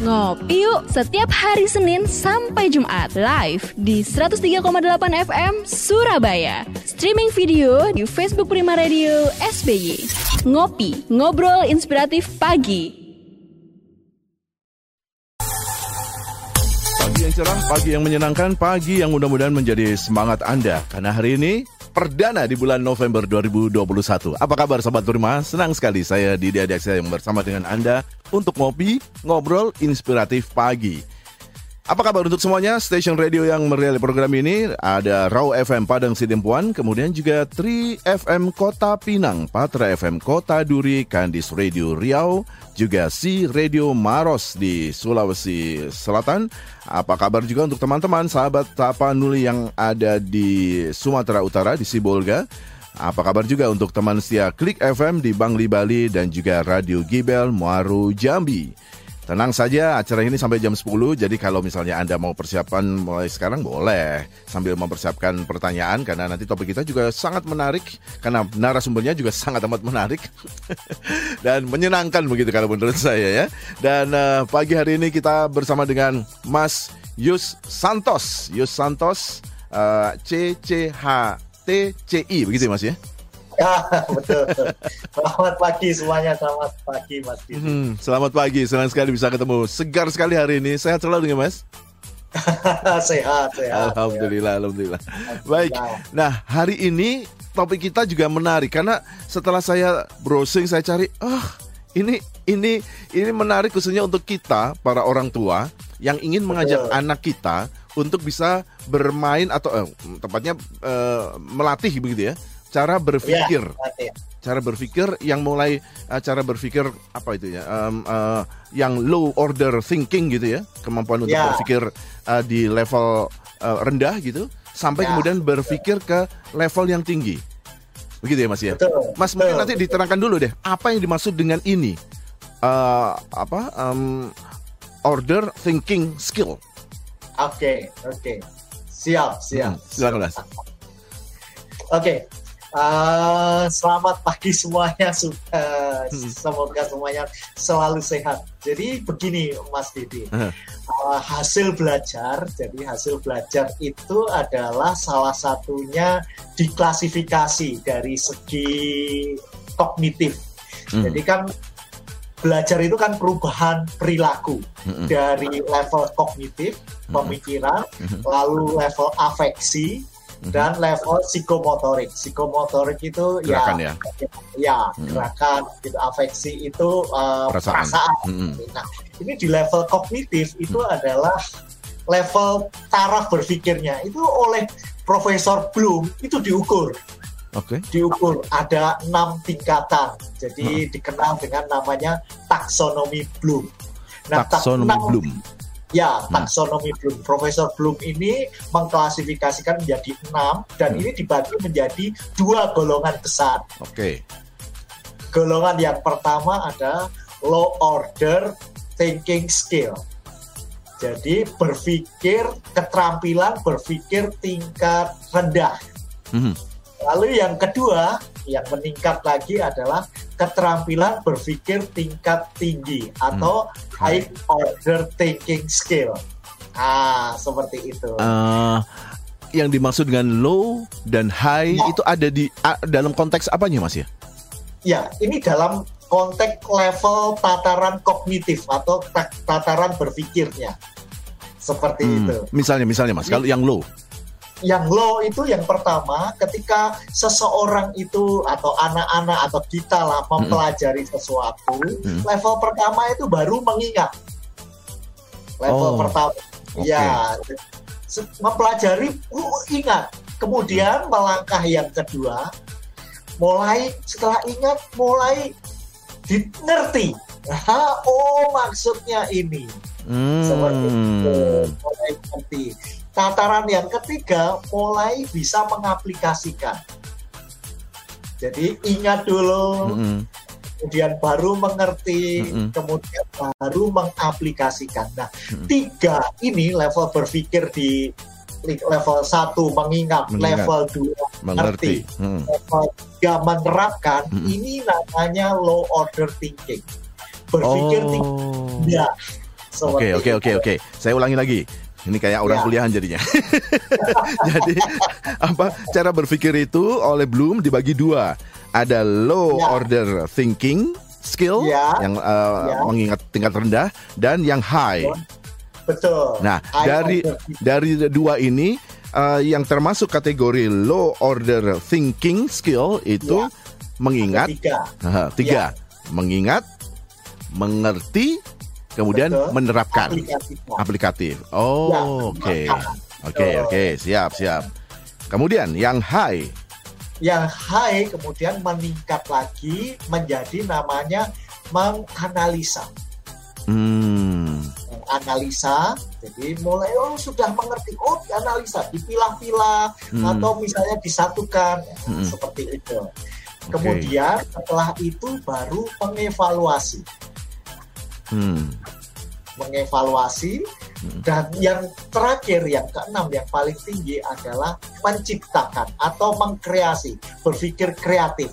Ngopi yuk setiap hari Senin sampai Jumat live di 103,8 FM Surabaya. Streaming video di Facebook Prima Radio SBY. Ngopi, ngobrol inspiratif pagi. Pagi yang cerah, pagi yang menyenangkan, pagi yang mudah-mudahan menjadi semangat Anda. Karena hari ini perdana di bulan November 2021. Apa kabar Sobat Prima? Senang sekali saya Didi Adeksa yang bersama dengan Anda untuk ngopi, ngobrol inspiratif pagi. Apa kabar untuk semuanya? Station radio yang merilis program ini ada Raw FM Padang Sidempuan, kemudian juga Tri FM Kota Pinang, Patra FM Kota Duri, Kandis Radio Riau, juga Si Radio Maros di Sulawesi Selatan. Apa kabar juga untuk teman-teman sahabat Tapanuli yang ada di Sumatera Utara di Sibolga? Apa kabar juga untuk teman setia Klik FM di Bangli Bali dan juga Radio Gibel Muaru Jambi. Tenang saja, acara ini sampai jam 10, jadi kalau misalnya Anda mau persiapan mulai sekarang boleh. Sambil mempersiapkan pertanyaan, karena nanti topik kita juga sangat menarik, karena narasumbernya juga sangat amat menarik. Dan menyenangkan begitu kalau menurut saya ya. Dan uh, pagi hari ini kita bersama dengan Mas Yus Santos. Yus Santos, uh, CCHTCI, begitu ya Mas ya? Ya, betul. Selamat pagi semuanya, selamat pagi Mas Didi. Hmm, selamat pagi, senang sekali bisa ketemu. Segar sekali hari ini. Sehat selalu ya Mas? sehat, sehat. Alhamdulillah, sehat. alhamdulillah. Baik. Nah, hari ini topik kita juga menarik karena setelah saya browsing saya cari, ah, oh, ini ini ini menarik khususnya untuk kita para orang tua yang ingin mengajak Betul. anak kita untuk bisa bermain atau eh, tepatnya eh, melatih begitu ya cara berpikir. Ya, cara berpikir yang mulai uh, cara berpikir apa itu ya? Um, uh, yang low order thinking gitu ya, kemampuan untuk ya. berpikir uh, di level uh, rendah gitu sampai ya, kemudian berpikir ke level yang tinggi. Begitu ya Mas ya? Betul, mas betul, mungkin nanti betul. diterangkan dulu deh, apa yang dimaksud dengan ini? Uh, apa um, order thinking skill. Oke, okay, oke. Okay. Siap, siap. Hmm, silakan Mas. Oke, okay. Uh, selamat pagi semuanya, uh, semoga semuanya selalu sehat. Jadi begini, Mas Didi, uh, hasil belajar, jadi hasil belajar itu adalah salah satunya diklasifikasi dari segi kognitif. Hmm. Jadi kan belajar itu kan perubahan perilaku hmm. dari level kognitif, pemikiran, hmm. lalu level afeksi, hmm. dan level psikomotorik. Psikomotorik itu ya gerakan ya, ya, ya hmm. gerakan, gitu, afeksi itu uh, perasaan. perasaan. Hmm. Nah, ini di level kognitif itu hmm. adalah level taraf berpikirnya itu oleh Profesor Bloom itu diukur. Oke. Okay. Diukur ada enam tingkatan. Jadi hmm. dikenal dengan namanya taksonomi Bloom. Nah, taksonomi Bloom Ya, hmm. taksonomi Bloom. Profesor Bloom ini mengklasifikasikan menjadi enam dan hmm. ini dibagi menjadi dua golongan besar. Oke. Okay. Golongan yang pertama ada low order thinking skill. Jadi berpikir keterampilan berpikir tingkat rendah. Hmm. Lalu yang kedua yang meningkat lagi adalah keterampilan berpikir tingkat tinggi atau hmm. high order thinking skill. Ah, seperti itu. Uh, yang dimaksud dengan low dan high ya. itu ada di uh, dalam konteks apanya, Mas ya? Ya, ini dalam konteks level tataran kognitif atau tataran berpikirnya. Seperti hmm. itu. Misalnya, misalnya Mas, kalau yang low yang low itu yang pertama ketika seseorang itu atau anak-anak atau kita lah mempelajari hmm. sesuatu hmm. level pertama itu baru mengingat level oh, pertama okay. ya mempelajari uh, ingat kemudian melangkah yang kedua mulai setelah ingat mulai dimengerti oh maksudnya ini hmm. seperti itu mulai mengerti Tataran yang ketiga mulai bisa mengaplikasikan. Jadi ingat dulu, mm -hmm. kemudian baru mengerti, mm -hmm. kemudian baru mengaplikasikan. Nah, mm -hmm. tiga ini level berpikir di level satu mengingat, mengingat. level dua mengerti, hmm. level tiga menerapkan. Hmm. Ini namanya low order thinking. Berpikir oh. tinggi, ya Oke oke oke oke. Saya ulangi lagi. Ini kayak orang Ya. kuliahan jadinya. Jadi apa cara berpikir itu oleh Bloom dibagi dua. Ada low Ya. order thinking skill Ya. yang uh, Ya. mengingat tingkat rendah dan yang high. Betul. Nah, High dari dari dua ini uh, yang termasuk kategori low order thinking skill itu Ya. mengingat tiga. Aha, tiga, mengingat, mengerti, kemudian Betul. menerapkan aplikatif. Oh, Ya, oke, menerapkan. oke, Betul. oke, siap, siap. Kemudian yang high, Yang high kemudian meningkat lagi menjadi namanya menganalisa. hmm, Menganalisa, jadi mulai oh sudah mengerti, oh dianalisa, dipilah-pilah Hmm. atau misalnya disatukan Hmm. seperti itu. Kemudian setelah itu baru mengevaluasi, hmm, mengevaluasi Hmm. dan yang terakhir yang keenam yang paling tinggi adalah menciptakan atau mengkreasi, berpikir kreatif.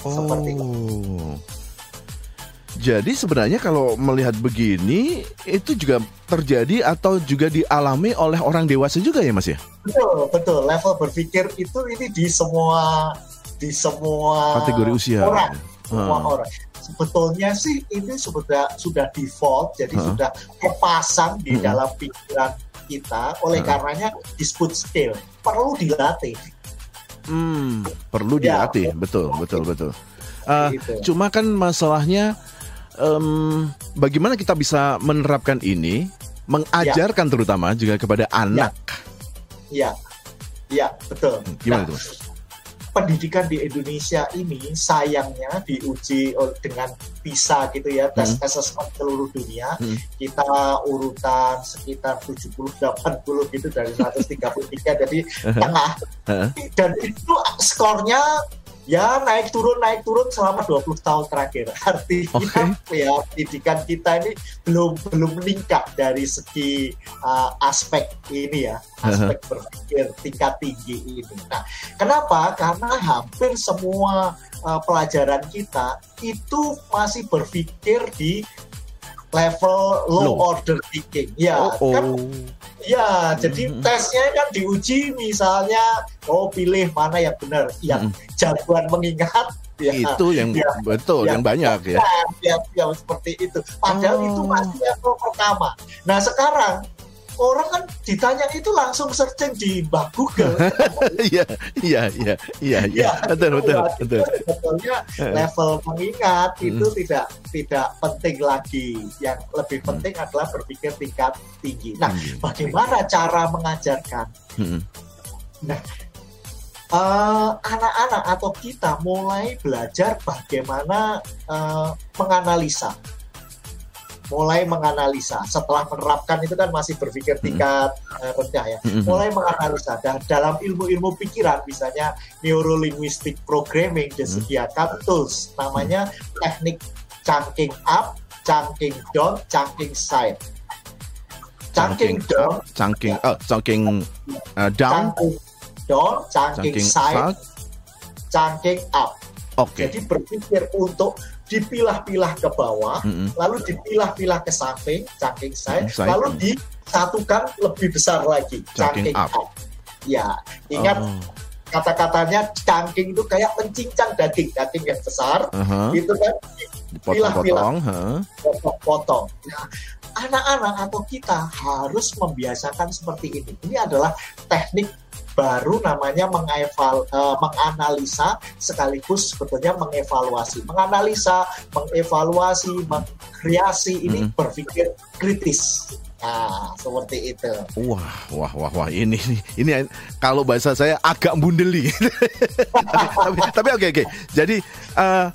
Seperti itu. oh. Jadi sebenarnya kalau melihat begini itu juga terjadi atau juga dialami oleh orang dewasa juga ya Mas ya? Betul, betul. Level berpikir itu ini di semua di semua Kategori usia. orang, semua Hmm. orang. Sebetulnya sih ini sudah sudah default, jadi Hmm. sudah kepasang di Hmm. dalam pikiran kita. Oleh Hmm. karenanya disebut skill perlu dilatih. Hmm, perlu Ya. dilatih, betul, betul, betul. Ah, Gitu. Cuma kan masalahnya em, bagaimana kita bisa menerapkan ini, mengajarkan terutama juga kepada anak. Iya, iya betul. Gimana Nah, tuh? Pendidikan di Indonesia ini sayangnya diuji dengan PISA gitu ya, tes Hmm. assessment seluruh dunia. Hmm. Kita urutan sekitar 70-80 gitu dari 133 jadi tengah. Dan itu skornya ya naik turun naik turun selama 20 tahun terakhir. Artinya ya pendidikan kita ini belum belum meningkat dari segi uh, aspek ini ya, aspek berpikir tingkat tinggi ini. Nah, kenapa? Karena hampir semua uh, pelajaran kita itu masih berpikir di level low, Low. order thinking. Ya, oh, kan oh. Ya, jadi Mhm. tesnya kan diuji misalnya, oh pilih mana yang benar, yang jagoan mengingat, ya, itu yang Ya. betul, Ya. yang banyak ya. ya, ya, seperti itu. Padahal Oh. itu masih level pertama. Nah sekarang orang kan ditanya itu langsung searching di Mbak Google. Iya, iya, iya, iya, iya. Betul, betul, Ya, betul. itu Sebetulnya level mengingat itu tidak tidak penting lagi. Yang lebih penting adalah berpikir tingkat tinggi. Nah, bagaimana cara mengajarkan? Eh, anak-anak atau kita mulai belajar bagaimana eh, menganalisa, mulai menganalisa. Setelah menerapkan itu kan masih berpikir tingkat eh, rendah ya. Mm-mm. Mulai menganalisa dan dalam ilmu-ilmu pikiran, misalnya neurolinguistic programming disediakan tools, namanya teknik chunking up, chunking down, chunking side. Chunking down, up, chunking, oh, chunking uh, down, chunking down, chunking chunking side, side. chunking up. Oke. Jadi berpikir untuk dipilah-pilah ke bawah, Mm-mm. lalu dipilah-pilah ke samping, chunking side, Side. lalu disatukan lebih besar lagi, Chunking chunking up. up. Ya, ingat Oh, kata-katanya chunking itu kayak mencincang daging, daging yang besar, aha. itu kan Dipotong-potong, potong-potong. Nah, anak-anak atau kita harus membiasakan seperti ini. Ini adalah teknik baru namanya mengeval, eh, menganalisa sekaligus sebetulnya mengevaluasi. Menganalisa, mengevaluasi, mengkreasi ini berpikir kritis. Nah, seperti itu. Wah, wah, wah, wah, ini, ini, ini kalau bahasa saya agak bundeli. tapi, tapi oke, oke. Jadi, eh,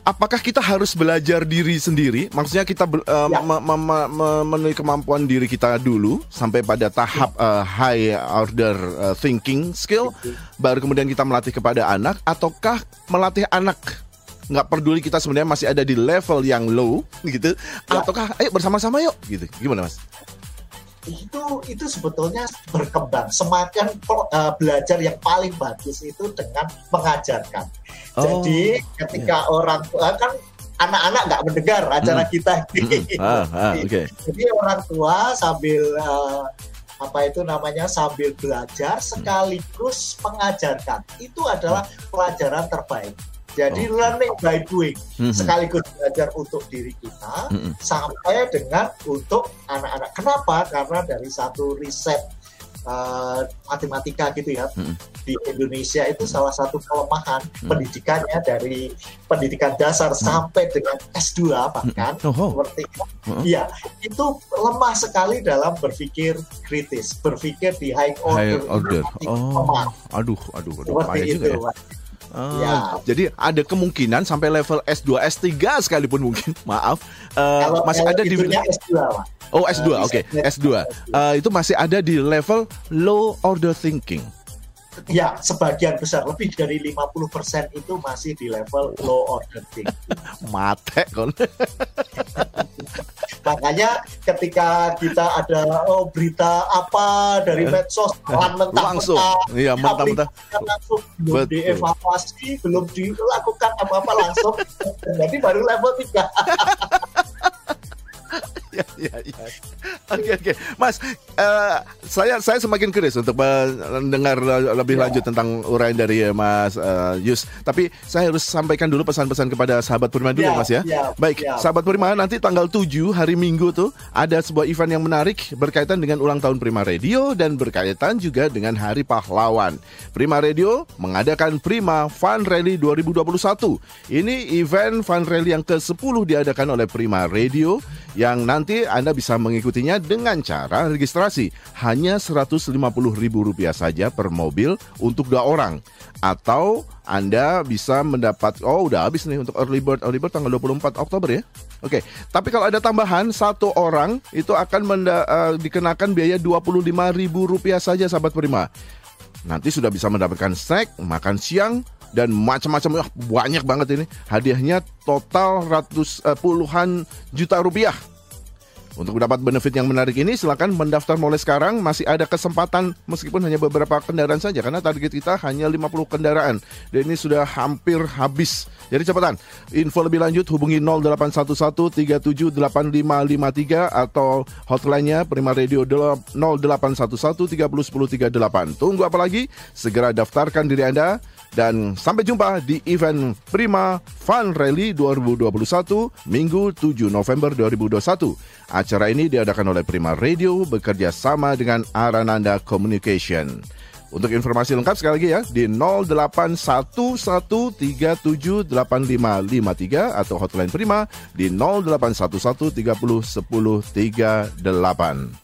apakah kita harus belajar diri sendiri? Maksudnya kita eh, Ya. me- me- me- memenuhi kemampuan diri kita dulu sampai pada tahap eh, high order eh, thinking skill, baru kemudian kita melatih kepada anak, ataukah melatih anak? Nggak peduli kita sebenarnya masih ada di level yang low, gitu? Ya. Ataukah, ayo bersama-sama yuk, gitu? Gimana, mas? itu itu sebetulnya berkembang semakin per- eh, belajar yang paling bagus itu dengan mengajarkan Oh, jadi ketika orang tua kan anak-anak nggak mendengar acara Hmm. kita. Ah, ah, oke. Jadi orang tua sambil uh, apa itu namanya sambil belajar sekaligus mengajarkan. Itu adalah pelajaran terbaik. Jadi Oh. learning by doing Mhm. sekaligus belajar untuk diri kita Mhm. sampai dengan untuk anak-anak. Kenapa? Karena dari satu riset uh, matematika gitu ya Mhm. di Indonesia itu salah satu kelemahan Mhm. pendidikannya dari pendidikan dasar sampai dengan S2 bahkan Oh, oh. seperti Mhm. Iya, itu lemah sekali dalam berpikir kritis, berpikir di high High order. order. Oh. Aduh, aduh, aduh, Seperti itu. juga ya. Ah, Ya. Jadi ada kemungkinan sampai level S2, S3 sekalipun mungkin, maaf, eh, Kalau masih ada di itunya S2, Pak. Oh S2, Eh, oke risetnya S2. Eh, itu masih ada di level low order thinking. Ya, sebagian besar lebih dari 50% itu masih di level low order thinking. Mate kon. Makanya ketika kita ada oh, berita apa dari medsos lan mentah Eh, Langsung. Iya, mentah-mentah. langsung belum Betul. dievaluasi, belum dilakukan apa-apa langsung. Jadi baru level 3. ya, ya, ya. Oke, oke. Mas, eh, saya saya semakin curious untuk mendengar lebih Ya. lanjut tentang uraian dari eh, Mas eh, Yus. Tapi saya harus sampaikan dulu pesan-pesan kepada sahabat Purima dulu, Ya, Mas ya. ya, Baik, ya. sahabat Purima nanti tanggal 7 hari Minggu tuh ada sebuah event yang menarik berkaitan dengan ulang tahun Prima Radio dan berkaitan juga dengan Hari Pahlawan. Prima Radio mengadakan Prima Fun Rally 2021. Ini event Fun Rally yang ke-10 diadakan oleh Prima Radio yang nanti Anda bisa mengikutinya dengan cara registrasi hanya Rp150.000 saja per mobil untuk dua orang atau Anda bisa mendapat oh udah habis nih untuk early bird early bird tanggal 24 Oktober ya. Oke, tapi kalau ada tambahan satu orang itu akan menda- eh, dikenakan biaya Rp25.000 saja sahabat Prima. Nanti sudah bisa mendapatkan snack, makan siang dan macam-macam Wah, banyak banget ini. Hadiahnya total ratus eh, puluhan juta rupiah. Untuk mendapat benefit yang menarik ini silakan mendaftar mulai sekarang masih ada kesempatan meskipun hanya beberapa kendaraan saja karena target kita hanya 50 kendaraan dan ini sudah hampir habis. Jadi cepatan. Info lebih lanjut hubungi 0811378553 atau hotline-nya Prima Radio 0811301038. Tunggu apa lagi? Segera daftarkan diri Anda dan sampai jumpa di event Prima Fun Rally 2021 Minggu 7 November 2021. Acara ini diadakan oleh Prima Radio bekerja sama dengan Arananda Communication. Untuk informasi lengkap sekali lagi ya di 0811378553 atau hotline Prima di 0811301038.